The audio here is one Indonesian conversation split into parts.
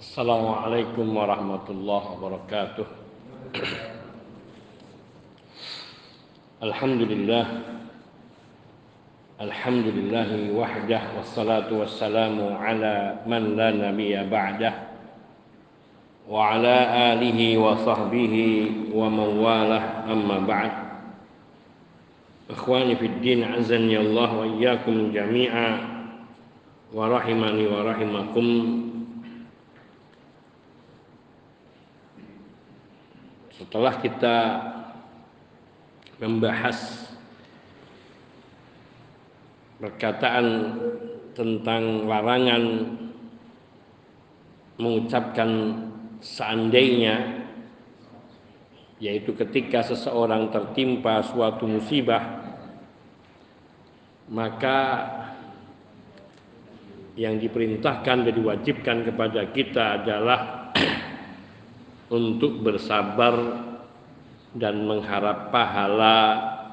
السلام عليكم ورحمة الله وبركاته. الحمد لله الحمد لله وحده والصلاة والسلام على من لا نبي بعده وعلى آله وصحبه ومن والاه أما بعد إخواني في الدين عزني الله وإياكم جميعا ورحمني ورحمكم. Setelah kita membahas perkataan tentang larangan mengucapkan seandainya yaitu ketika seseorang tertimpa suatu musibah maka yang diperintahkan dan diwajibkan kepada kita adalah untuk bersabar dan mengharap pahala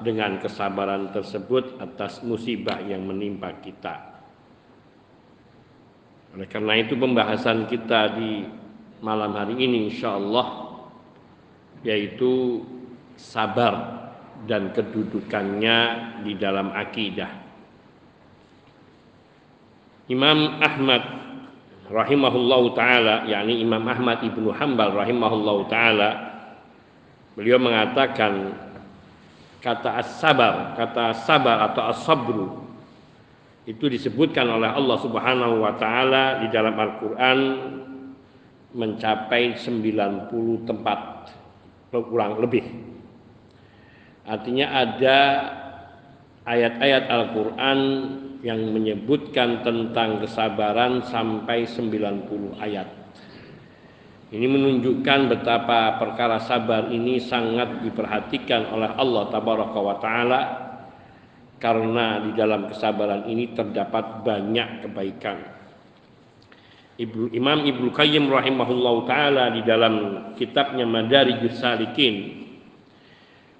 dengan kesabaran tersebut atas musibah yang menimpa kita. Oleh karena itu pembahasan kita di malam hari ini insya Allah yaitu sabar dan kedudukannya di dalam akidah. Imam Ahmad rahimahullahu taala yakni Imam Ahmad Ibnu Hambal rahimahullahu taala Beliau mengatakan kata as-sabar, kata sabar atau as-sabru itu disebutkan oleh Allah Subhanahu wa taala di dalam Al-Qur'an mencapai 90 tempat kurang lebih. Artinya ada ayat-ayat Al-Qur'an yang menyebutkan tentang kesabaran sampai 90 ayat. Ini menunjukkan betapa perkara sabar ini sangat diperhatikan oleh Allah tabaraka wa taala karena di dalam kesabaran ini terdapat banyak kebaikan. Ibu, Imam Ibnu Qayyim rahimahullah taala di dalam kitabnya Madarijus Salikin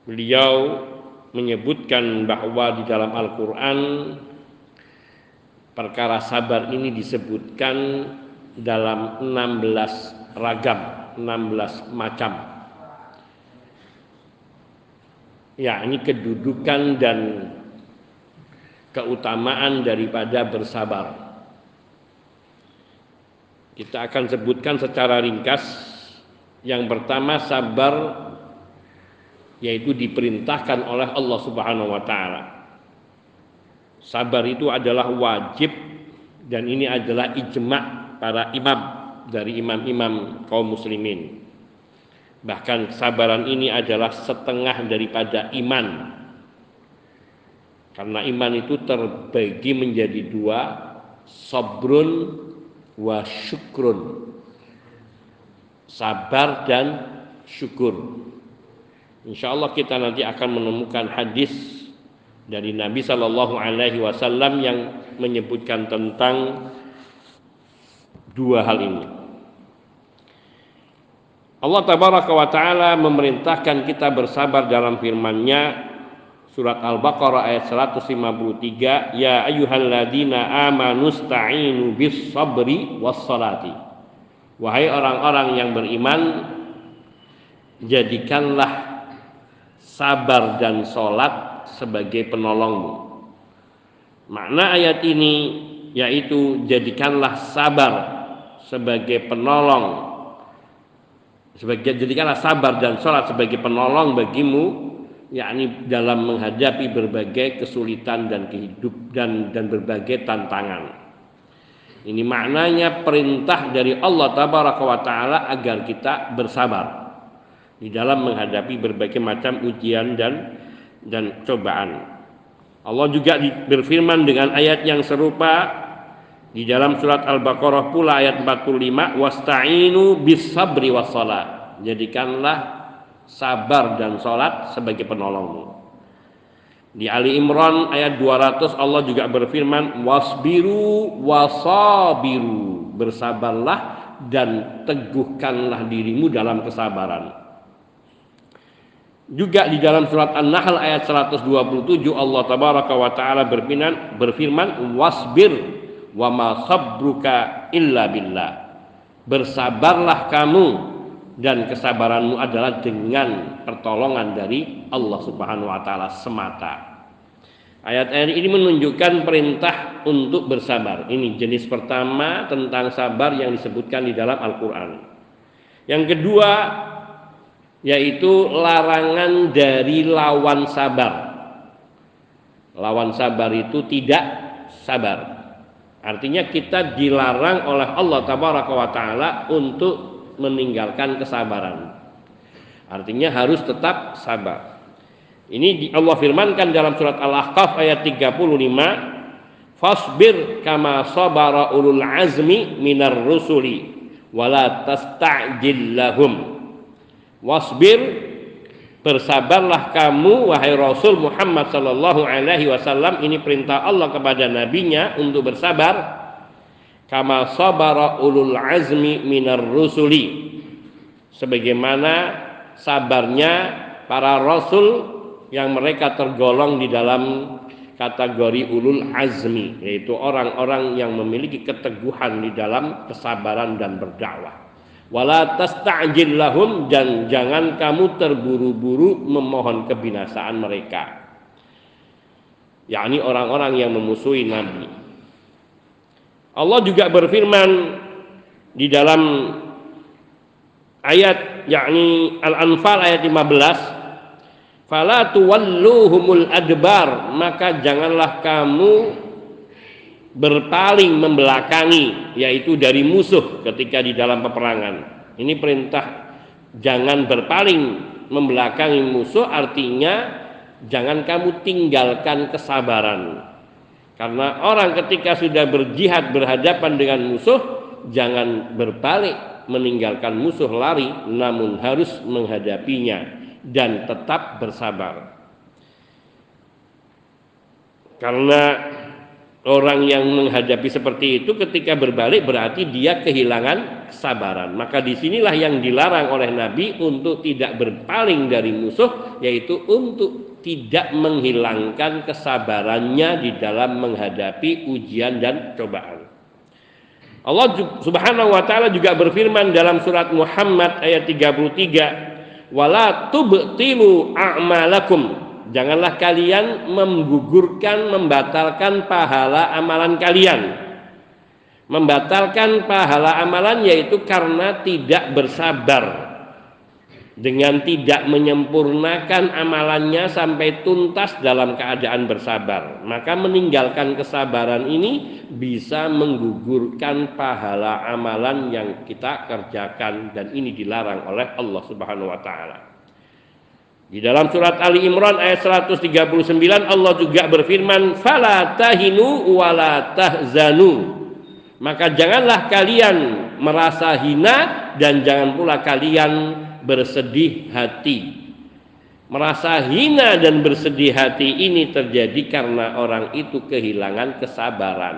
beliau menyebutkan bahwa di dalam Al-Qur'an perkara sabar ini disebutkan dalam 16 ragam 16 macam. Ya ini kedudukan dan keutamaan daripada bersabar. Kita akan sebutkan secara ringkas. Yang pertama sabar yaitu diperintahkan oleh Allah Subhanahu wa taala sabar itu adalah wajib dan ini adalah ijma para imam dari imam-imam kaum muslimin. Bahkan kesabaran ini adalah setengah daripada iman. Karena iman itu terbagi menjadi dua, sabrun wa syukrun. Sabar dan syukur. Insya Allah kita nanti akan menemukan hadis dari Nabi Shallallahu Alaihi Wasallam yang menyebutkan tentang dua hal ini. Allah tabaraka wa taala memerintahkan kita bersabar dalam firman-Nya surat Al-Baqarah ayat 153 ya ayyuhalladzina amanu sta'inu bis sabri was salati wahai orang-orang yang beriman jadikanlah sabar dan salat sebagai penolongmu. Makna ayat ini yaitu jadikanlah sabar sebagai penolong. Sebagai jadikanlah sabar dan sholat sebagai penolong bagimu yakni dalam menghadapi berbagai kesulitan dan kehidup dan dan berbagai tantangan. Ini maknanya perintah dari Allah tabaraka wa taala agar kita bersabar di dalam menghadapi berbagai macam ujian dan dan cobaan. Allah juga berfirman dengan ayat yang serupa di dalam surat Al-Baqarah pula ayat 45 wasta'inu bis sabri was salat. Jadikanlah sabar dan salat sebagai penolongmu. Di Ali Imran ayat 200 Allah juga berfirman wasbiru wasabiru bersabarlah dan teguhkanlah dirimu dalam kesabaran. Juga di dalam surat An-Nahl ayat 127 Allah tabaraka wa taala berfirman berfirman wasbir wa ma sabruka illa billah bersabarlah kamu dan kesabaranmu adalah dengan pertolongan dari Allah Subhanahu wa taala semata. Ayat-ayat ini menunjukkan perintah untuk bersabar. Ini jenis pertama tentang sabar yang disebutkan di dalam Al-Qur'an. Yang kedua yaitu larangan dari lawan sabar. Lawan sabar itu tidak sabar. Artinya kita dilarang oleh Allah tabaraka wa taala untuk meninggalkan kesabaran. Artinya harus tetap sabar. Ini Allah firmankan dalam surat Al-Ahqaf ayat 35, "Fasbir kama sabara ulul azmi minar rusuli wala tasta'jil lahum." Wasbir bersabarlah kamu wahai Rasul Muhammad sallallahu alaihi wasallam ini perintah Allah kepada nabinya untuk bersabar. Kama sabara ulul azmi minar rusuli. Sebagaimana sabarnya para rasul yang mereka tergolong di dalam kategori ulul azmi yaitu orang-orang yang memiliki keteguhan di dalam kesabaran dan berdakwah wala tasta'jil lahum dan jangan kamu terburu-buru memohon kebinasaan mereka. Yakni orang-orang yang memusuhi nabi. Allah juga berfirman di dalam ayat yakni Al-Anfal ayat 15 fala tuwalluhumul adbar maka janganlah kamu berpaling membelakangi yaitu dari musuh ketika di dalam peperangan ini perintah jangan berpaling membelakangi musuh artinya jangan kamu tinggalkan kesabaran karena orang ketika sudah berjihad berhadapan dengan musuh jangan berbalik meninggalkan musuh lari namun harus menghadapinya dan tetap bersabar. Karena orang yang menghadapi seperti itu ketika berbalik berarti dia kehilangan kesabaran. Maka di sinilah yang dilarang oleh Nabi untuk tidak berpaling dari musuh, yaitu untuk tidak menghilangkan kesabarannya di dalam menghadapi ujian dan cobaan. Allah Subhanahu wa taala juga berfirman dalam surat Muhammad ayat 33 wala tubtilu a'malakum janganlah kalian menggugurkan membatalkan pahala amalan kalian membatalkan pahala amalan yaitu karena tidak bersabar dengan tidak menyempurnakan amalannya sampai tuntas dalam keadaan bersabar. Maka meninggalkan kesabaran ini bisa menggugurkan pahala amalan yang kita kerjakan dan ini dilarang oleh Allah Subhanahu wa taala. Di dalam surat Ali Imran ayat 139 Allah juga berfirman, "Fala tahinu wala tahzanu." Maka janganlah kalian merasa hina dan jangan pula kalian bersedih hati. Merasa hina dan bersedih hati ini terjadi karena orang itu kehilangan kesabaran.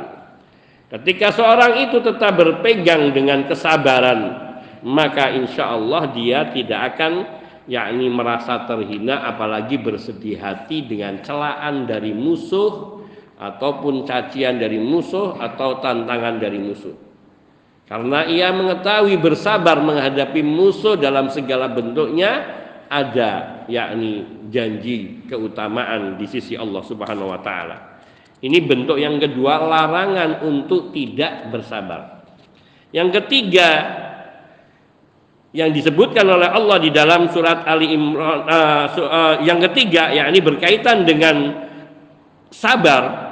Ketika seorang itu tetap berpegang dengan kesabaran, maka insya Allah dia tidak akan yakni merasa terhina apalagi bersedih hati dengan celaan dari musuh ataupun cacian dari musuh atau tantangan dari musuh. Karena ia mengetahui bersabar menghadapi musuh dalam segala bentuknya ada yakni janji keutamaan di sisi Allah Subhanahu wa taala. Ini bentuk yang kedua larangan untuk tidak bersabar. Yang ketiga yang disebutkan oleh Allah di dalam surat Ali Imran uh, yang ketiga yakni berkaitan dengan sabar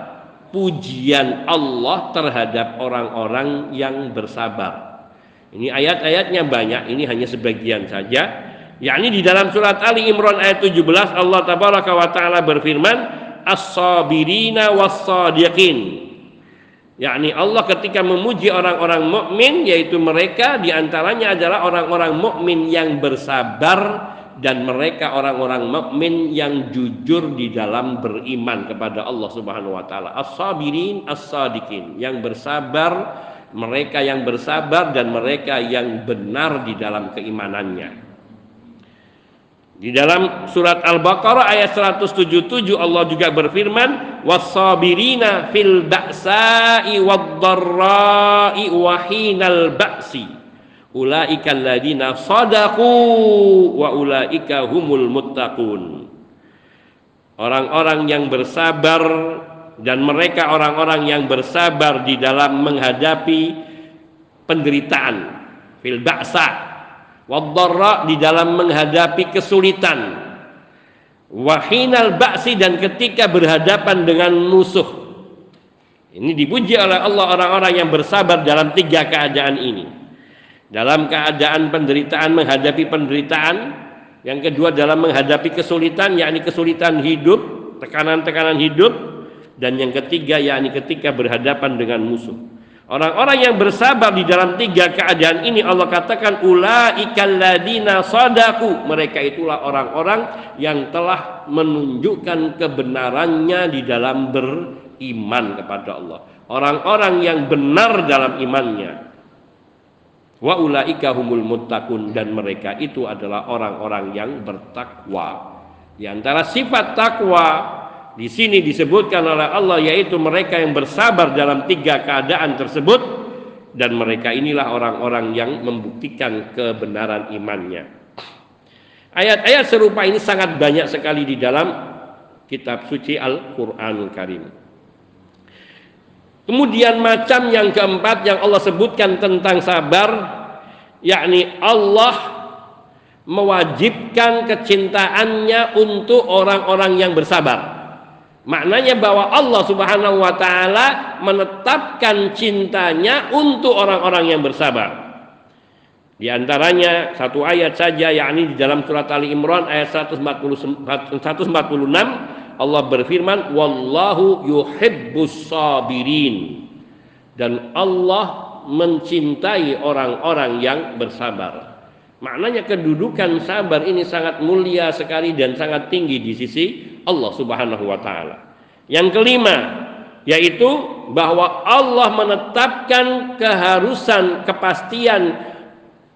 pujian Allah terhadap orang-orang yang bersabar. Ini ayat-ayatnya banyak, ini hanya sebagian saja. Yakni di dalam surat Ali Imran ayat 17 Allah tabaraka wa taala berfirman, "As-sabirina was-sadiqin." Yakni Allah ketika memuji orang-orang mukmin yaitu mereka di antaranya adalah orang-orang mukmin yang bersabar dan mereka orang-orang mukmin yang jujur di dalam beriman kepada Allah Subhanahu wa taala. As-sabirin as-sadiqin, yang bersabar, mereka yang bersabar dan mereka yang benar di dalam keimanannya. Di dalam surat Al-Baqarah ayat 177 Allah juga berfirman, "Was-sabirina fil ba'sa'i wad-dharra'i wa hinal ba'si." Ulaika alladziina sadaqu wa ulaika humul muttaqun. Orang-orang yang bersabar dan mereka orang-orang yang bersabar di dalam menghadapi penderitaan fil ba'sa wadharra di dalam menghadapi kesulitan. Wahinal ba'si dan ketika berhadapan dengan musuh. Ini dipuji oleh Allah orang-orang yang bersabar dalam tiga keadaan ini. Dalam keadaan penderitaan menghadapi penderitaan. Yang kedua dalam menghadapi kesulitan yakni kesulitan hidup tekanan-tekanan hidup. Dan yang ketiga yakni ketika berhadapan dengan musuh Orang-orang yang bersabar di dalam tiga keadaan ini Allah katakan ulaikal ladina sadaku. Mereka itulah orang-orang yang telah menunjukkan kebenarannya di dalam beriman kepada Allah. Orang-orang yang benar dalam imannya. Wa ulaika humul muttaqun dan mereka itu adalah orang-orang yang bertakwa. Di antara sifat takwa di sini disebutkan oleh Allah yaitu mereka yang bersabar dalam tiga keadaan tersebut dan mereka inilah orang-orang yang membuktikan kebenaran imannya. Ayat-ayat serupa ini sangat banyak sekali di dalam kitab suci Al-Qur'anul Karim. Kemudian macam yang keempat yang Allah sebutkan tentang sabar yakni Allah mewajibkan kecintaannya untuk orang-orang yang bersabar. Maknanya bahwa Allah Subhanahu wa taala menetapkan cintanya untuk orang-orang yang bersabar. Di antaranya satu ayat saja yakni di dalam surat Ali Imran ayat 146 Allah berfirman wallahu yuhibbus sabirin dan Allah mencintai orang-orang yang bersabar. Maknanya kedudukan sabar ini sangat mulia sekali dan sangat tinggi di sisi Allah Subhanahu wa taala. Yang kelima yaitu bahwa Allah menetapkan keharusan kepastian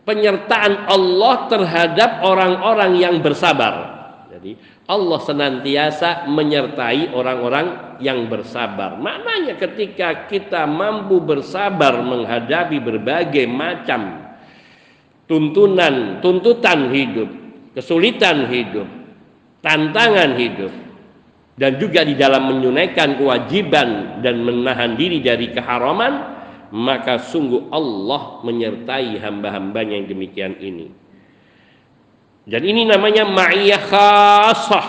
penyertaan Allah terhadap orang-orang yang bersabar. Jadi Allah senantiasa menyertai orang-orang yang bersabar. Maknanya ketika kita mampu bersabar menghadapi berbagai macam tuntunan, tuntutan hidup, kesulitan hidup, tantangan hidup dan juga di dalam menunaikan kewajiban dan menahan diri dari keharaman maka sungguh Allah menyertai hamba-hambanya yang demikian ini. Dan ini namanya ma'iyah khasah.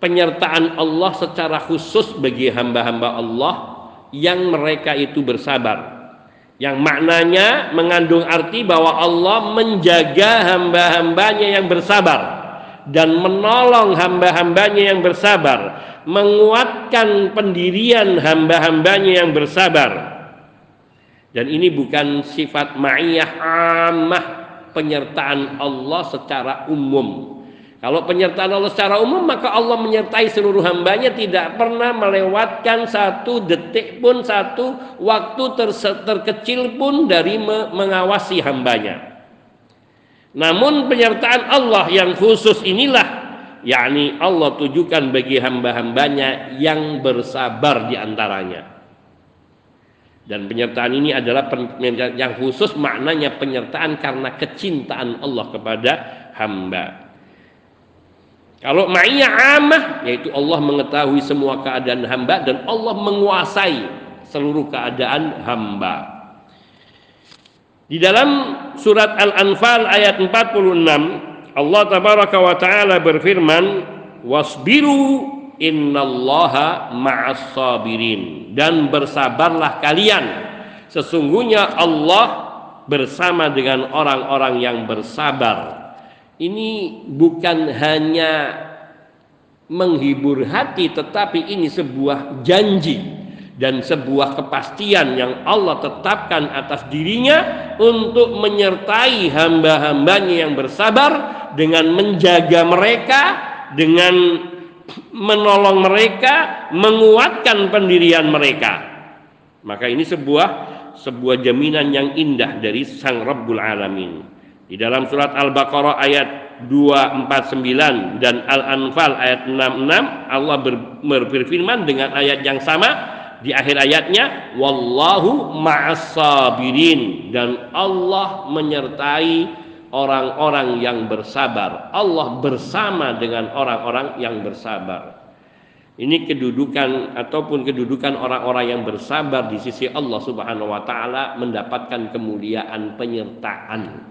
Penyertaan Allah secara khusus bagi hamba-hamba Allah yang mereka itu bersabar. Yang maknanya mengandung arti bahwa Allah menjaga hamba-hambanya yang bersabar dan menolong hamba-hambanya yang bersabar, menguatkan pendirian hamba-hambanya yang bersabar. Dan ini bukan sifat ma'iyah amah penyertaan Allah secara umum. Kalau penyertaan Allah secara umum maka Allah menyertai seluruh hambanya tidak pernah melewatkan satu detik pun satu waktu ter terkecil pun dari mengawasi hambanya. Namun penyertaan Allah yang khusus inilah yakni Allah tujukan bagi hamba-hambanya yang bersabar di antaranya. Dan penyertaan ini adalah yang khusus maknanya penyertaan karena kecintaan Allah kepada hamba. Kalau ma'iyah amah yaitu Allah mengetahui semua keadaan hamba dan Allah menguasai seluruh keadaan hamba. Di dalam surat Al-Anfal ayat 46 Allah tabaraka wa taala berfirman wasbiru innallaha ma'as sabirin. Dan bersabarlah kalian. Sesungguhnya Allah bersama dengan orang-orang yang bersabar. Ini bukan hanya menghibur hati tetapi ini sebuah janji dan sebuah kepastian yang Allah tetapkan atas dirinya untuk menyertai hamba-hambanya yang bersabar dengan menjaga mereka dengan menolong mereka menguatkan pendirian mereka. Maka ini sebuah sebuah jaminan yang indah dari Sang Rabbul Alamin. Di dalam surat Al-Baqarah ayat 249 dan Al-Anfal ayat 66 Allah berfirman dengan ayat yang sama di akhir ayatnya wallahu ma'as sabirin dan Allah menyertai orang-orang yang bersabar. Allah bersama dengan orang-orang yang bersabar. Ini kedudukan ataupun kedudukan orang-orang yang bersabar di sisi Allah Subhanahu wa taala mendapatkan kemuliaan penyertaan.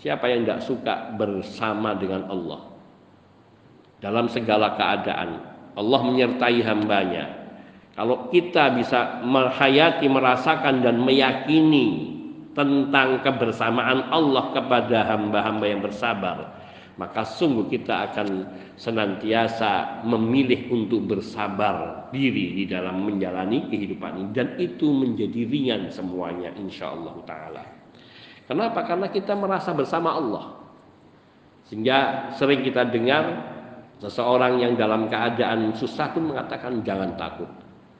Siapa yang tidak suka bersama dengan Allah? Dalam segala keadaan, Allah menyertai hambanya. Kalau kita bisa menghayati, merasakan dan meyakini tentang kebersamaan Allah kepada hamba-hamba yang bersabar, maka sungguh kita akan senantiasa memilih untuk bersabar diri di dalam menjalani kehidupan ini dan itu menjadi ringan semuanya insya Allah taala. Kenapa? Karena kita merasa bersama Allah. Sehingga sering kita dengar seseorang yang dalam keadaan susah pun mengatakan jangan takut.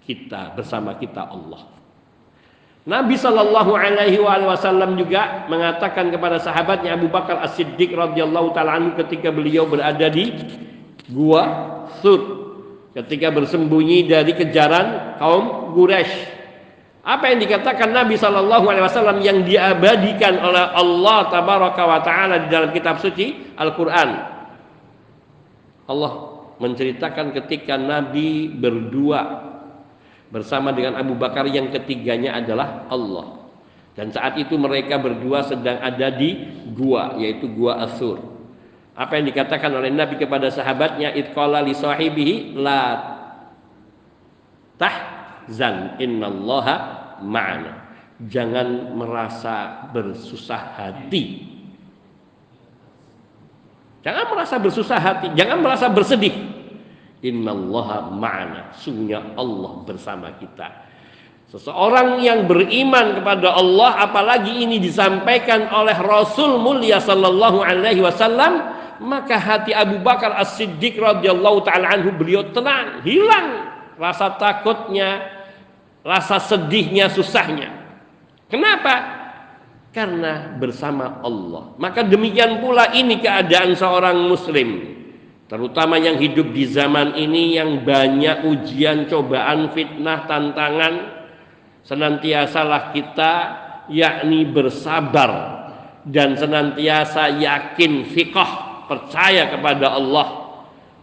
Kita bersama kita Allah. Nabi Shallallahu Alaihi Wasallam juga mengatakan kepada sahabatnya Abu Bakar As Siddiq radhiyallahu taala ketika beliau berada di gua Sud ketika bersembunyi dari kejaran kaum Quraisy. Apa yang dikatakan Nabi Shallallahu Alaihi Wasallam yang diabadikan oleh Allah Tabaraka wa Taala di dalam kitab suci Al Quran. Allah menceritakan ketika Nabi berdua bersama dengan Abu Bakar yang ketiganya adalah Allah. Dan saat itu mereka berdua sedang ada di gua yaitu gua Asur. Apa yang dikatakan oleh Nabi kepada sahabatnya itqala li sahibihi la tahzan innallaha ma'ana. Jangan merasa bersusah hati. Jangan merasa bersusah hati, jangan merasa bersedih. Innallaha ma'ana. Sungguhnya Allah bersama kita. Seseorang yang beriman kepada Allah apalagi ini disampaikan oleh Rasul mulia sallallahu alaihi wasallam maka hati Abu Bakar As-Siddiq radhiyallahu taala anhu beliau tenang, hilang rasa takutnya, rasa sedihnya, susahnya. Kenapa? Karena bersama Allah. Maka demikian pula ini keadaan seorang muslim terutama yang hidup di zaman ini yang banyak ujian, cobaan, fitnah, tantangan, senantiasalah kita yakni bersabar dan senantiasa yakin fikoh percaya kepada Allah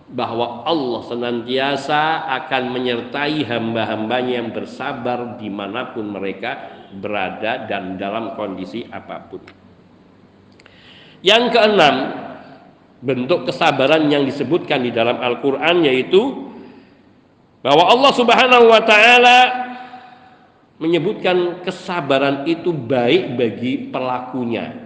bahwa Allah senantiasa akan menyertai hamba-hambanya yang bersabar di mana pun mereka berada dan dalam kondisi apa pun. Yang keenam, bentuk kesabaran yang disebutkan di dalam Al-Qur'an yaitu bahwa Allah Subhanahu wa taala menyebutkan kesabaran itu baik bagi pelakunya.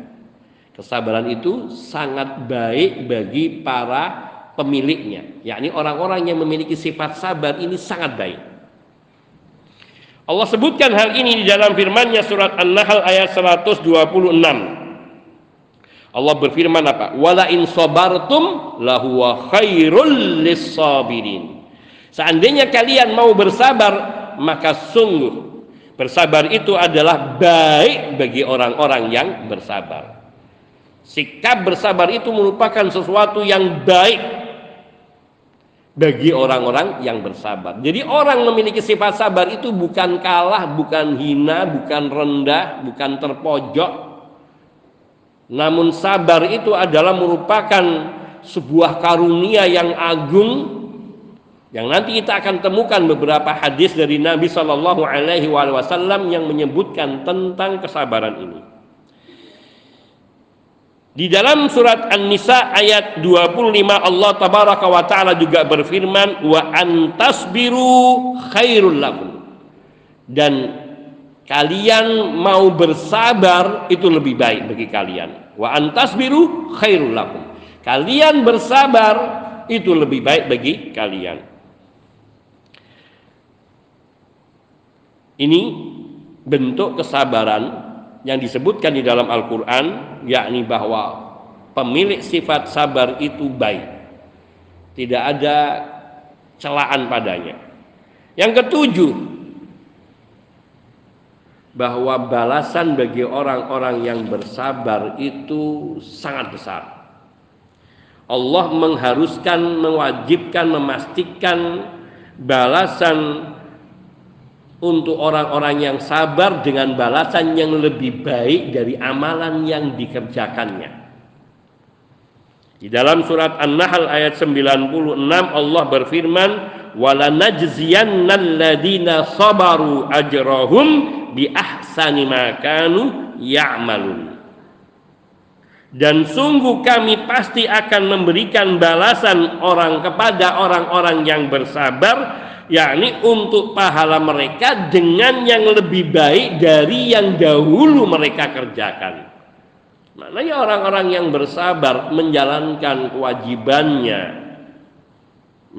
Kesabaran itu sangat baik bagi para pemiliknya, yakni orang-orang yang memiliki sifat sabar ini sangat baik. Allah sebutkan hal ini di dalam firman-Nya surat An-Nahl ayat 126. Allah berfirman apa? Wala in sabartum lahuwa khairul lisabirin. Seandainya kalian mau bersabar, maka sungguh bersabar itu adalah baik bagi orang-orang yang bersabar. Sikap bersabar itu merupakan sesuatu yang baik bagi orang-orang yang bersabar. Jadi orang memiliki sifat sabar itu bukan kalah, bukan hina, bukan rendah, bukan terpojok, namun sabar itu adalah merupakan sebuah karunia yang agung yang nanti kita akan temukan beberapa hadis dari Nabi Shallallahu Alaihi Wasallam yang menyebutkan tentang kesabaran ini. Di dalam surat An-Nisa ayat 25 Allah tabaraka wa taala juga berfirman wa antasbiru khairul lakum. Dan kalian mau bersabar itu lebih baik bagi kalian. Wa antasbiru khairul lakum. Kalian bersabar itu lebih baik bagi kalian. Ini bentuk kesabaran yang disebutkan di dalam Al-Qur'an yakni bahwa pemilik sifat sabar itu baik. Tidak ada celaan padanya. Yang ketujuh bahwa balasan bagi orang-orang yang bersabar itu sangat besar. Allah mengharuskan, mewajibkan, memastikan balasan untuk orang-orang yang sabar dengan balasan yang lebih baik dari amalan yang dikerjakannya. Di dalam surat An-Nahl ayat 96 Allah berfirman, "Wala najziyannal ladina sabaru ajrahum bi ahsani ma kanu ya'malun." Dan sungguh kami pasti akan memberikan balasan orang kepada orang-orang yang bersabar yakni untuk pahala mereka dengan yang lebih baik dari yang dahulu mereka kerjakan. Maknanya orang-orang yang bersabar menjalankan kewajibannya,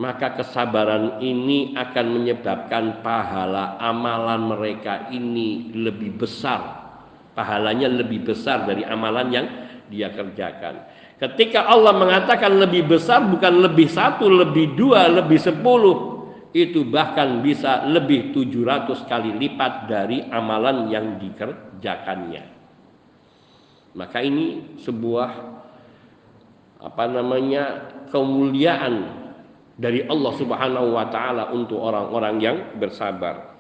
maka kesabaran ini akan menyebabkan pahala amalan mereka ini lebih besar. Pahalanya lebih besar dari amalan yang dia kerjakan. Ketika Allah mengatakan lebih besar bukan lebih satu, lebih dua, lebih sepuluh, itu bahkan bisa lebih 700 kali lipat dari amalan yang dikerjakannya. Maka ini sebuah apa namanya kemuliaan dari Allah Subhanahu wa taala untuk orang-orang yang bersabar.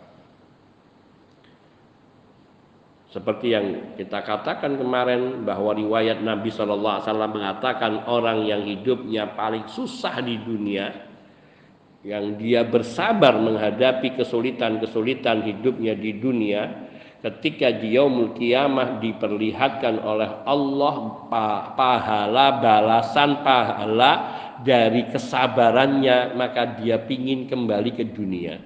Seperti yang kita katakan kemarin bahwa riwayat Nabi Shallallahu alaihi wasallam mengatakan orang yang hidupnya paling susah di dunia yang dia bersabar menghadapi kesulitan-kesulitan hidupnya di dunia ketika di yaumul kiamah diperlihatkan oleh Allah pahala balasan pahala dari kesabarannya maka dia pingin kembali ke dunia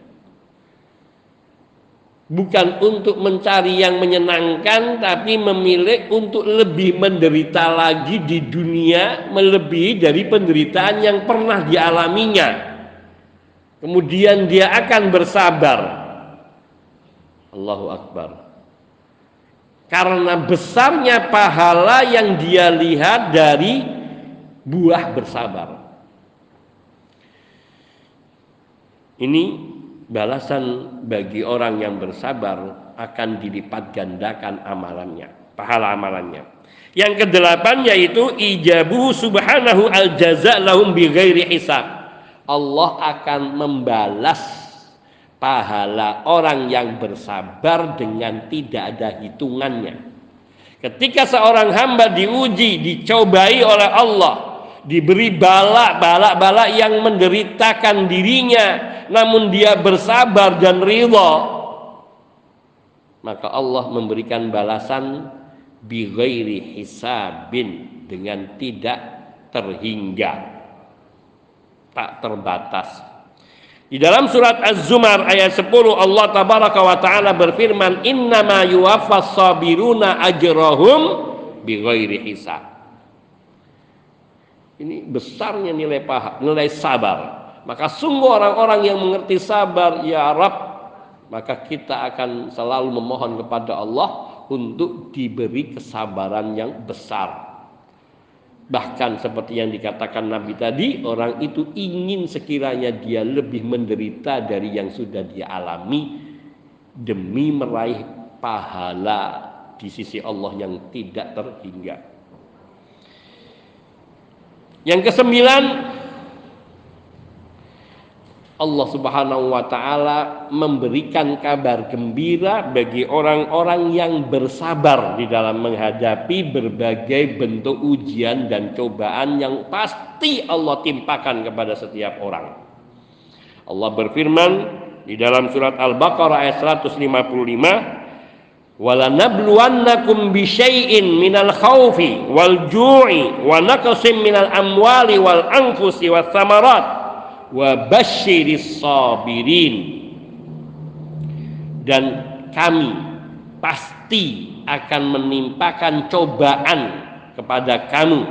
bukan untuk mencari yang menyenangkan tapi memilih untuk lebih menderita lagi di dunia melebihi dari penderitaan yang pernah dialaminya Kemudian dia akan bersabar. Allahu Akbar. Karena besarnya pahala yang dia lihat dari buah bersabar. Ini balasan bagi orang yang bersabar akan dilipat gandakan amalannya, pahala amalannya. Yang kedelapan yaitu ijabu subhanahu al jaza lahum bi ghairi hisab. Allah akan membalas pahala orang yang bersabar dengan tidak ada hitungannya. Ketika seorang hamba diuji, dicobai oleh Allah, diberi balak, balak-balak yang menderitakan dirinya, namun dia bersabar dan ridha, maka Allah memberikan balasan bi ghairi hisabin dengan tidak terhingga tak terbatas. Di dalam surat Az-Zumar ayat 10 Allah tabaraka wa taala berfirman innama yuwaffas sabiruna ajrahum bighairi hisab. Ini besarnya nilai paha, nilai sabar. Maka sungguh orang-orang yang mengerti sabar ya Rab, maka kita akan selalu memohon kepada Allah untuk diberi kesabaran yang besar. Bahkan seperti yang dikatakan Nabi tadi, orang itu ingin sekiranya dia lebih menderita dari yang sudah dia alami demi meraih pahala di sisi Allah yang tidak terhingga. Yang kesembilan, Allah Subhanahu wa taala memberikan kabar gembira bagi orang-orang yang bersabar di dalam menghadapi berbagai bentuk ujian dan cobaan yang pasti Allah timpakan kepada setiap orang. Allah berfirman di dalam surat Al-Baqarah ayat 155 walanabluwannakum bisyai'in minal khawfi wal ju'i wa naqsim minal amwali wal anfusi was samarat wa basyiris sabirin. Dan kami pasti akan menimpakan cobaan kepada kamu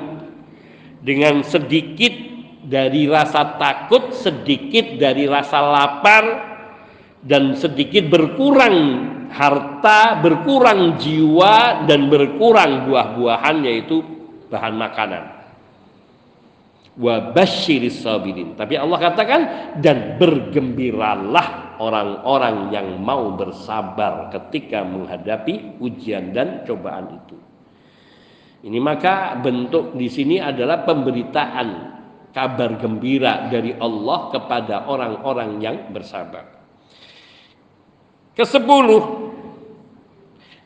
dengan sedikit dari rasa takut, sedikit dari rasa lapar dan sedikit berkurang harta, berkurang jiwa dan berkurang buah-buahan yaitu bahan makanan wa basyiris sabirin. Tapi Allah katakan dan bergembiralah orang-orang yang mau bersabar ketika menghadapi ujian dan cobaan itu. Ini maka bentuk di sini adalah pemberitaan kabar gembira dari Allah kepada orang-orang yang bersabar. Kesepuluh,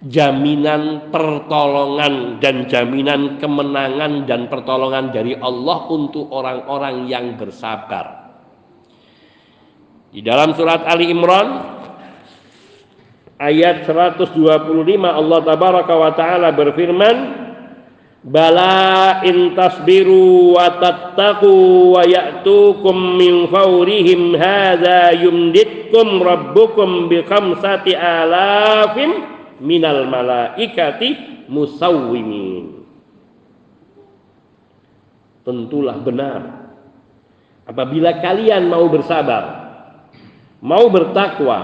jaminan pertolongan dan jaminan kemenangan dan pertolongan dari Allah untuk orang-orang yang bersabar. Di dalam surat Ali Imran ayat 125 Allah tabaraka wa taala berfirman Bala in tasbiru wa tattaqu wa ya'tukum min fawrihim hadza yumditkum rabbukum bi khamsati alafin minal malaikati musawwimin. Tentulah benar apabila kalian mau bersabar, mau bertakwa,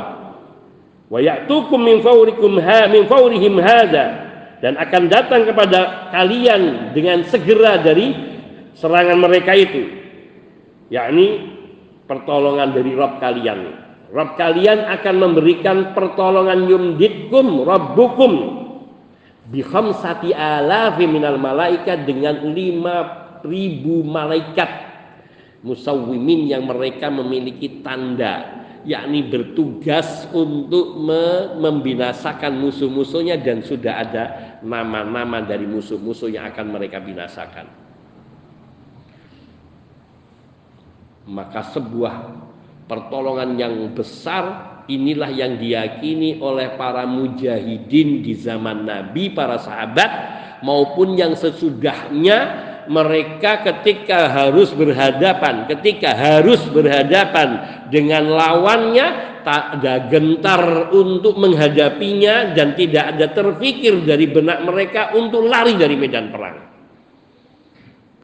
wa ya'tukum min fawrikum ha min fawrihim hadza dan akan datang kepada kalian dengan segera dari serangan mereka itu yakni pertolongan dari Rob kalian Rob kalian akan memberikan pertolongan yumditkum Rabbukum bi khamsati alafi minal malaikat dengan lima ribu malaikat musawwimin yang mereka memiliki tanda yakni bertugas untuk membinasakan musuh-musuhnya dan sudah ada nama-nama dari musuh-musuh yang akan mereka binasakan. Maka sebuah pertolongan yang besar inilah yang diyakini oleh para mujahidin di zaman Nabi, para sahabat maupun yang sesudahnya mereka ketika harus berhadapan, ketika harus berhadapan dengan lawannya tak ada gentar untuk menghadapinya dan tidak ada terfikir dari benak mereka untuk lari dari medan perang.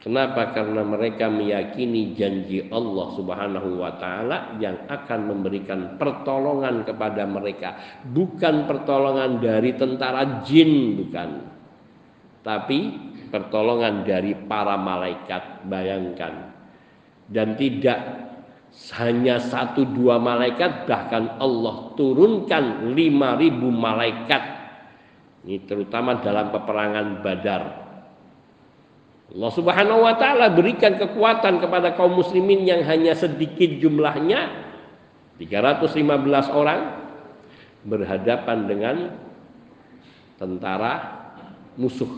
Kenapa? Karena mereka meyakini janji Allah Subhanahu wa taala yang akan memberikan pertolongan kepada mereka, bukan pertolongan dari tentara jin bukan. Tapi pertolongan dari para malaikat bayangkan dan tidak hanya satu dua malaikat bahkan Allah turunkan lima ribu malaikat ini terutama dalam peperangan badar Allah subhanahu wa ta'ala berikan kekuatan kepada kaum muslimin yang hanya sedikit jumlahnya 315 orang berhadapan dengan tentara musuh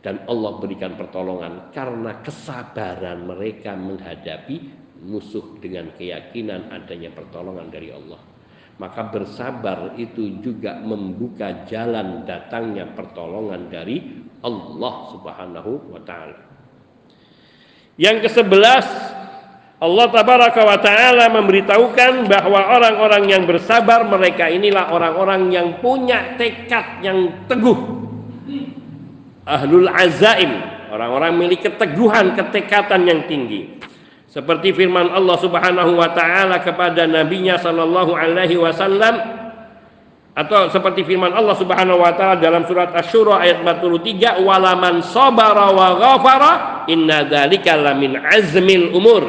dan Allah berikan pertolongan karena kesabaran mereka menghadapi musuh dengan keyakinan adanya pertolongan dari Allah. Maka bersabar itu juga membuka jalan datangnya pertolongan dari Allah Subhanahu wa taala. Yang kesebelas Allah tabaraka wa taala memberitahukan bahwa orang-orang yang bersabar mereka inilah orang-orang yang punya tekad yang teguh ahlul azaim, orang-orang milik keteguhan, ketekatan yang tinggi. Seperti firman Allah Subhanahu wa taala kepada nabinya sallallahu alaihi wasallam atau seperti firman Allah Subhanahu wa taala dalam surat Asy-Syura ayat 43 walaman sabara wa ghafara inna dzalika lamin azmil umur.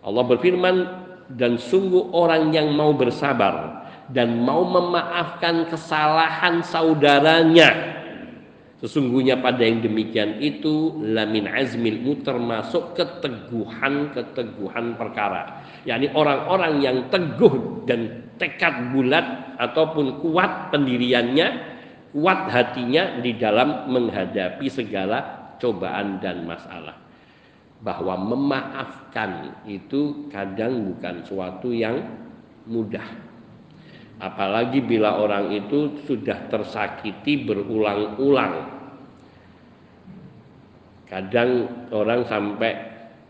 Allah berfirman dan sungguh orang yang mau bersabar dan mau memaafkan kesalahan saudaranya Sesungguhnya pada yang demikian itu lamin azmilmu termasuk keteguhan-keteguhan perkara. yakni orang-orang yang teguh dan tekad bulat ataupun kuat pendiriannya, kuat hatinya di dalam menghadapi segala cobaan dan masalah. Bahwa memaafkan itu kadang bukan suatu yang mudah. Apalagi bila orang itu sudah tersakiti berulang-ulang. Kadang orang sampai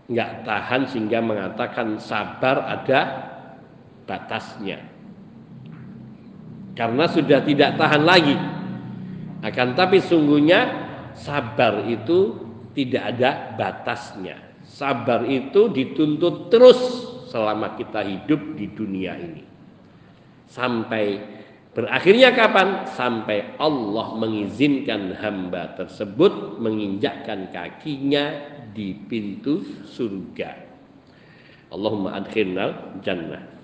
nggak tahan sehingga mengatakan sabar ada batasnya. Karena sudah tidak tahan lagi. Akan tapi sungguhnya sabar itu tidak ada batasnya. Sabar itu dituntut terus selama kita hidup di dunia ini. Sampai berakhirnya kapan? Sampai Allah mengizinkan hamba tersebut menginjakkan kakinya di pintu surga. Allahumma adkhilnal jannah.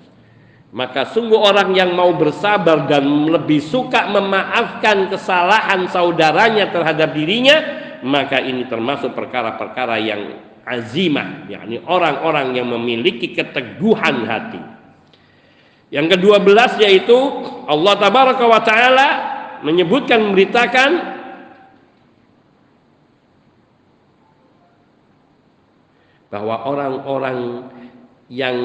Maka sungguh orang yang mau bersabar dan lebih suka memaafkan kesalahan saudaranya terhadap dirinya, maka ini termasuk perkara-perkara yang azimah, yakni orang-orang yang memiliki keteguhan hati. Yang kedua belas yaitu Allah tabaraka wa taala menyebutkan memberitakan bahwa orang-orang yang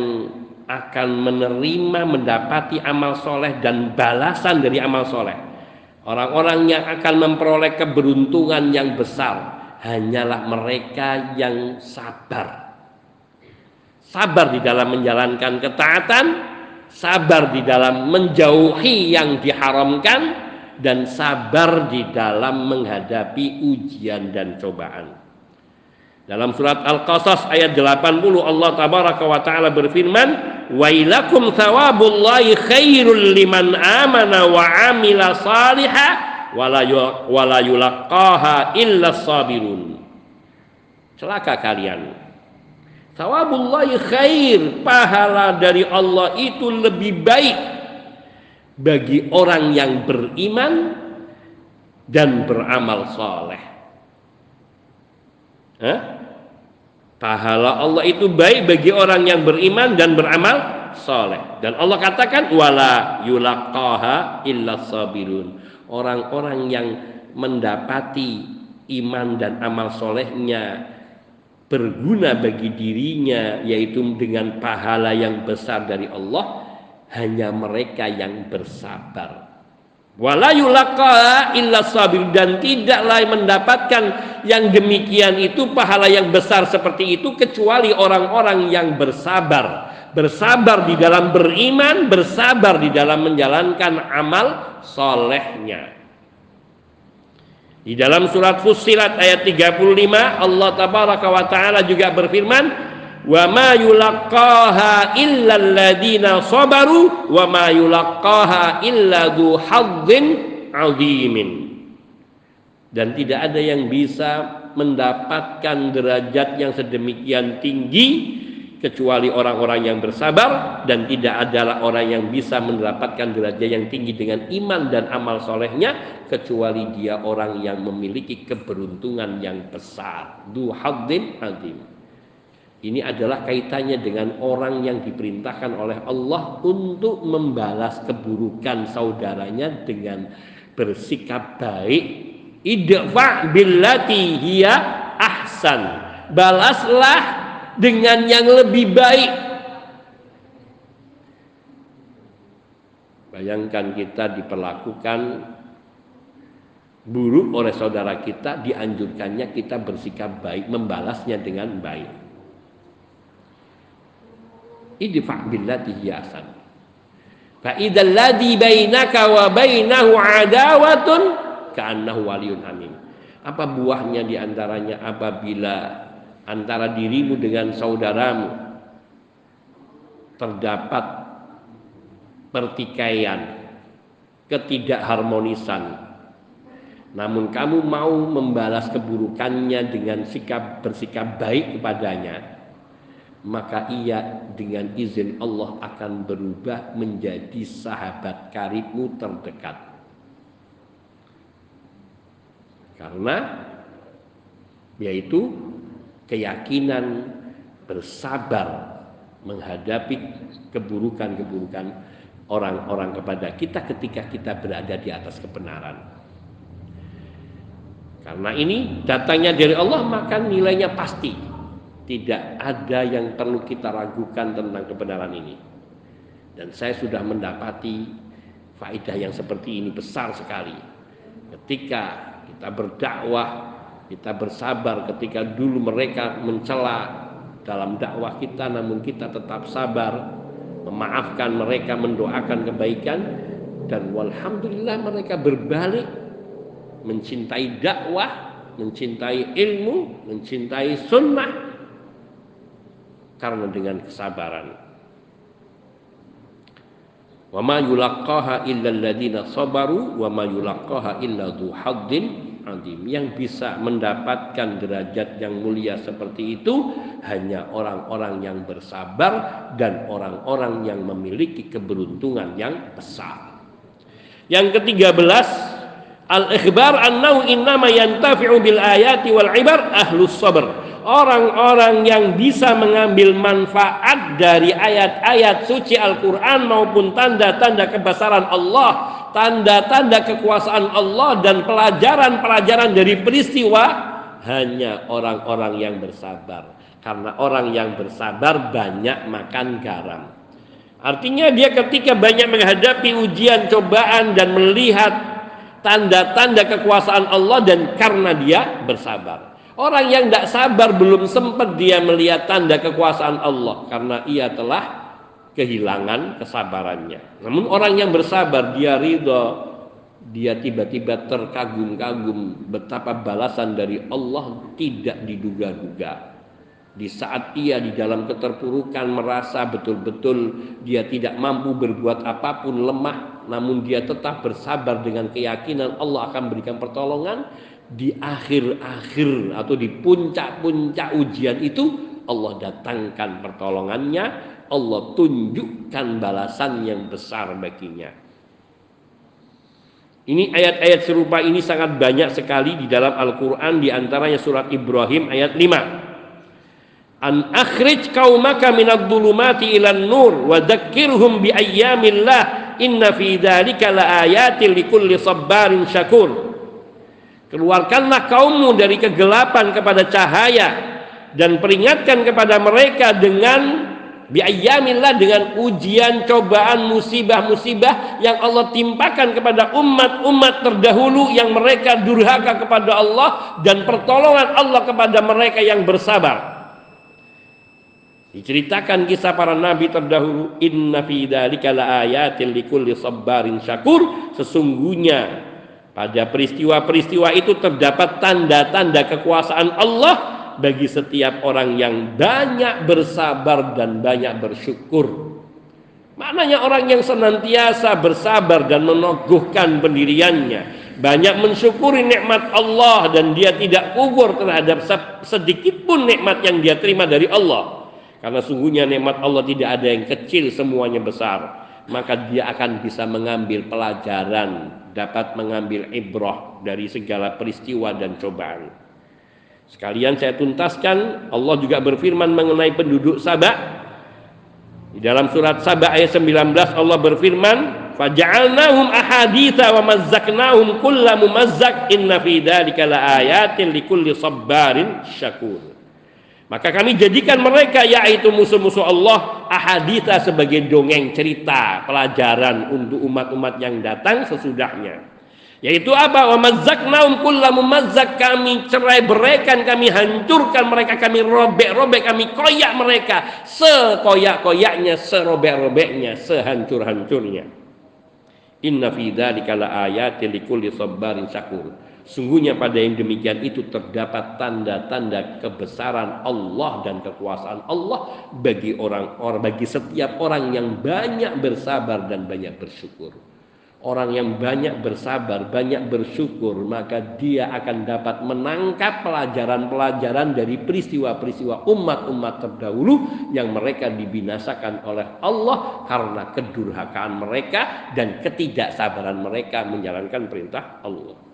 akan menerima mendapati amal soleh dan balasan dari amal soleh. Orang-orang yang akan memperoleh keberuntungan yang besar hanyalah mereka yang sabar. Sabar di dalam menjalankan ketaatan sabar di dalam menjauhi yang diharamkan dan sabar di dalam menghadapi ujian dan cobaan dalam surat Al-Qasas ayat 80 Allah tabaraka wa taala berfirman, "Wailakum thawabullahi khairul liman amana wa amila saliha wala yulaqaha illa sabirun." Celaka kalian. Thawabullahi khair, pahala dari Allah itu lebih baik bagi orang yang beriman dan beramal saleh. Hah? Pahala Allah itu baik bagi orang yang beriman dan beramal soleh. Dan Allah katakan wala yulaqaha illa sabirun. Orang-orang yang mendapati iman dan amal solehnya berguna bagi dirinya yaitu dengan pahala yang besar dari Allah hanya mereka yang bersabar wala illa sabir. Dan tidaklah mendapatkan yang demikian itu pahala yang besar seperti itu kecuali orang-orang yang bersabar. Bersabar di dalam beriman bersabar di dalam menjalankan amal solehnya. Di dalam surat Fussilat ayat 35 Allah tabaraka wa taala juga berfirman wa ma illa sabaru wa ma illa dan tidak ada yang bisa mendapatkan derajat yang sedemikian tinggi kecuali orang-orang yang bersabar dan tidak adalah orang yang bisa mendapatkan derajat yang tinggi dengan iman dan amal solehnya kecuali dia orang yang memiliki keberuntungan yang besar. Du haddin azim ini adalah kaitannya dengan orang yang diperintahkan oleh Allah untuk membalas keburukan saudaranya dengan bersikap baik. Idfa billati hiya ahsan. Balaslah dengan yang lebih baik. Bayangkan kita diperlakukan buruk oleh saudara kita, dianjurkannya kita bersikap baik, membalasnya dengan baik idfa billati hiyasan fa idzal ladzi bainaka wa bainahu adawatun ka'annahu waliyun hamim. Apa buahnya di antaranya apabila antara dirimu dengan saudaramu terdapat pertikaian ketidakharmonisan namun kamu mau membalas keburukannya dengan sikap bersikap baik kepadanya maka ia dengan izin Allah akan berubah menjadi sahabat karibmu terdekat. Karena yaitu keyakinan bersabar menghadapi keburukan-keburukan orang-orang kepada kita ketika kita berada di atas kebenaran. Karena ini datangnya dari Allah maka nilainya pasti tidak ada yang perlu kita ragukan tentang kebenaran ini. Dan saya sudah mendapati faedah yang seperti ini besar sekali. Ketika kita berdakwah, kita bersabar ketika dulu mereka mencela dalam dakwah kita namun kita tetap sabar memaafkan mereka mendoakan kebaikan dan walhamdulillah mereka berbalik mencintai dakwah mencintai ilmu mencintai sunnah karena dengan kesabaran. Wa ma yulaqqaha illa alladziina sabaru wa ma yulaqqaha illa dzu azim. Yang bisa mendapatkan derajat yang mulia seperti itu hanya orang-orang yang bersabar dan orang-orang yang memiliki keberuntungan yang besar. Yang ketiga belas Al-ikhbar annahu innama yantafi'u bil ayati wal ibar ahlus sabr orang-orang yang bisa mengambil manfaat dari ayat-ayat suci Al-Quran maupun tanda-tanda kebesaran Allah, tanda-tanda kekuasaan Allah dan pelajaran-pelajaran dari peristiwa hanya orang-orang yang bersabar. Karena orang yang bersabar banyak makan garam. Artinya dia ketika banyak menghadapi ujian, cobaan dan melihat tanda-tanda kekuasaan Allah dan karena dia bersabar. Orang yang tidak sabar belum sempat dia melihat tanda kekuasaan Allah karena ia telah kehilangan kesabarannya. Namun orang yang bersabar dia ridho, dia tiba-tiba terkagum-kagum betapa balasan dari Allah tidak diduga-duga. Di saat ia di dalam keterpurukan merasa betul-betul dia tidak mampu berbuat apa pun lemah, namun dia tetap bersabar dengan keyakinan Allah akan berikan pertolongan, di akhir-akhir atau di puncak-puncak ujian itu Allah datangkan pertolongannya, Allah tunjukkan balasan yang besar baginya. Ini ayat-ayat serupa ini sangat banyak sekali di dalam Al-Quran di antaranya surat Ibrahim ayat 5. An akhrij qaumaka minadh dhulumati ilan nur wa dzakkirhum bi ayyamillah inna fi dzalika laayatin likulli sabbarin syakur. Keluarkanlah kaummu dari kegelapan kepada cahaya dan peringatkan kepada mereka dengan biayamillah dengan ujian, cobaan, musibah-musibah yang Allah timpakan kepada umat-umat terdahulu yang mereka durhaka kepada Allah dan pertolongan Allah kepada mereka yang bersabar. Diceritakan kisah para nabi terdahulu, inna fi dzalika laayatin likulli sabbarin syakur. Sesungguhnya pada peristiwa-peristiwa itu terdapat tanda-tanda kekuasaan Allah bagi setiap orang yang banyak bersabar dan banyak bersyukur. Maknanya orang yang senantiasa bersabar dan meneguhkan pendiriannya, banyak mensyukuri nikmat Allah dan dia tidak kubur terhadap sedikit pun nikmat yang dia terima dari Allah. Karena sungguhnya nikmat Allah tidak ada yang kecil, semuanya besar. Maka dia akan bisa mengambil pelajaran dapat mengambil ibrah dari segala peristiwa dan cobaan. Sekalian saya tuntaskan, Allah juga berfirman mengenai penduduk Sabah. Di dalam surat Sabah ayat 19 Allah berfirman, "Faja'alnahum ahaditha wa mazzaqnahum kulla mumazzaq inna fi dzalika laayatin likulli sabbarin syakur." Maka kami jadikan mereka yaitu musuh-musuh Allah ahaditha sebagai dongeng cerita pelajaran untuk umat-umat yang datang sesudahnya. Yaitu apa? Wa mazzaqnaum kullamu mazzaq kami cerai beraikan, kami hancurkan mereka, kami robek-robek, kami koyak mereka sekoyak-koyaknya, serobek-robeknya, sehancur-hancurnya. Inna fi dzalika laayatin likulli sabarin syakur. Sungguhnya pada yang demikian itu terdapat tanda-tanda kebesaran Allah dan kekuasaan Allah bagi orang-orang bagi setiap orang yang banyak bersabar dan banyak bersyukur. Orang yang banyak bersabar, banyak bersyukur, maka dia akan dapat menangkap pelajaran-pelajaran dari peristiwa-peristiwa umat-umat terdahulu yang mereka dibinasakan oleh Allah karena kedurhakaan mereka dan ketidaksabaran mereka menjalankan perintah Allah.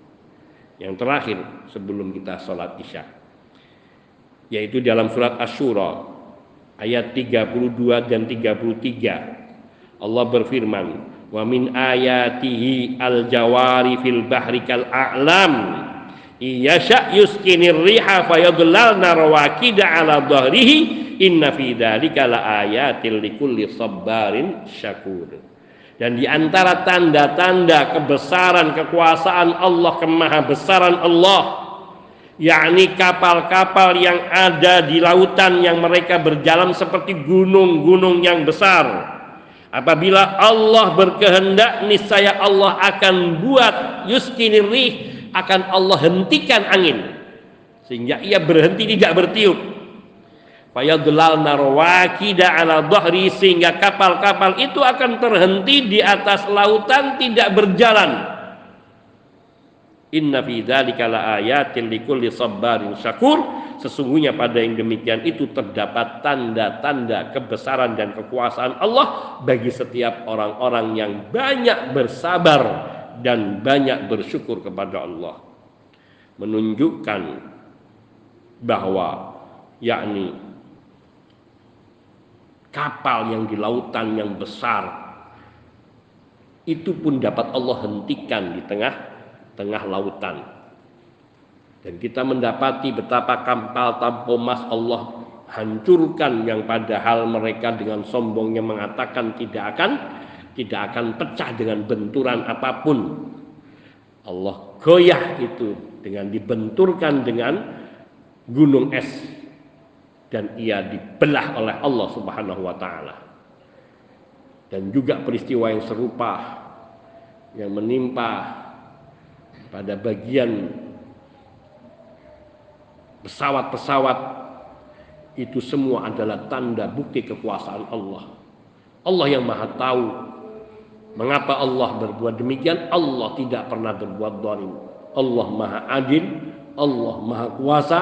Yang terakhir sebelum kita sholat isya. Yaitu dalam surat Ashura ayat 32 dan 33. Allah berfirman, "Wa min ayatihi al-jawari fil bahri kal a'lam." Iyasha yuskinir riha fayadlalna rawakida ala dhahrihi inna fi dzalika la ayatil likulli sabbarin syakur. Dan di antara tanda-tanda kebesaran kekuasaan Allah, kemahabesaran Allah, yakni kapal-kapal yang ada di lautan yang mereka berjalan seperti gunung-gunung yang besar. Apabila Allah berkehendak, niscaya Allah akan buat yuskinirih, akan Allah hentikan angin. Sehingga ia berhenti tidak bertiup Fayadlalna rawakida ala dhahri sehingga kapal-kapal itu akan terhenti di atas lautan tidak berjalan. Inna fi dzalika laayatin likulli sabarin syakur. Sesungguhnya pada yang demikian itu terdapat tanda-tanda kebesaran dan kekuasaan Allah bagi setiap orang-orang yang banyak bersabar dan banyak bersyukur kepada Allah. Menunjukkan bahwa yakni kapal yang di lautan yang besar itu pun dapat Allah hentikan di tengah tengah lautan. Dan kita mendapati betapa kapal tanpa emas Allah hancurkan yang padahal mereka dengan sombongnya mengatakan tidak akan tidak akan pecah dengan benturan apa pun. Allah goyah itu dengan dibenturkan dengan gunung es dan ia dibelah oleh Allah Subhanahu wa taala dan juga peristiwa yang serupa yang menimpa pada bagian pesawat-pesawat itu semua adalah tanda bukti kekuasaan Allah. Allah yang maha tahu mengapa Allah berbuat demikian. Allah tidak pernah berbuat zalim. Allah maha adil, Allah maha kuasa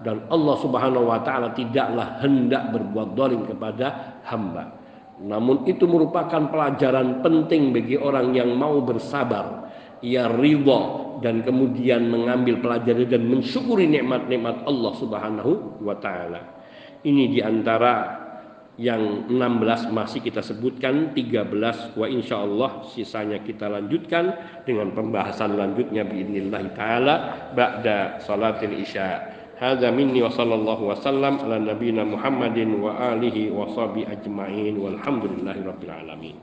dan Allah subhanahu wa ta'ala tidaklah hendak berbuat zalim kepada hamba. Namun itu merupakan pelajaran penting bagi orang yang mau bersabar. Ia ridha dan kemudian mengambil pelajaran dan mensyukuri nikmat-nikmat Allah Subhanahu wa taala. Ini di antara yang 16 masih kita sebutkan 13 wa insya Allah sisanya kita lanjutkan dengan pembahasan lanjutnya biidznillah taala ba'da salatil isya Hadza minni wa sallallahu wasallam ala nabiyyina Muhammadin wa alihi wa sahbihi ajma'in walhamdulillahi rabbil alamin.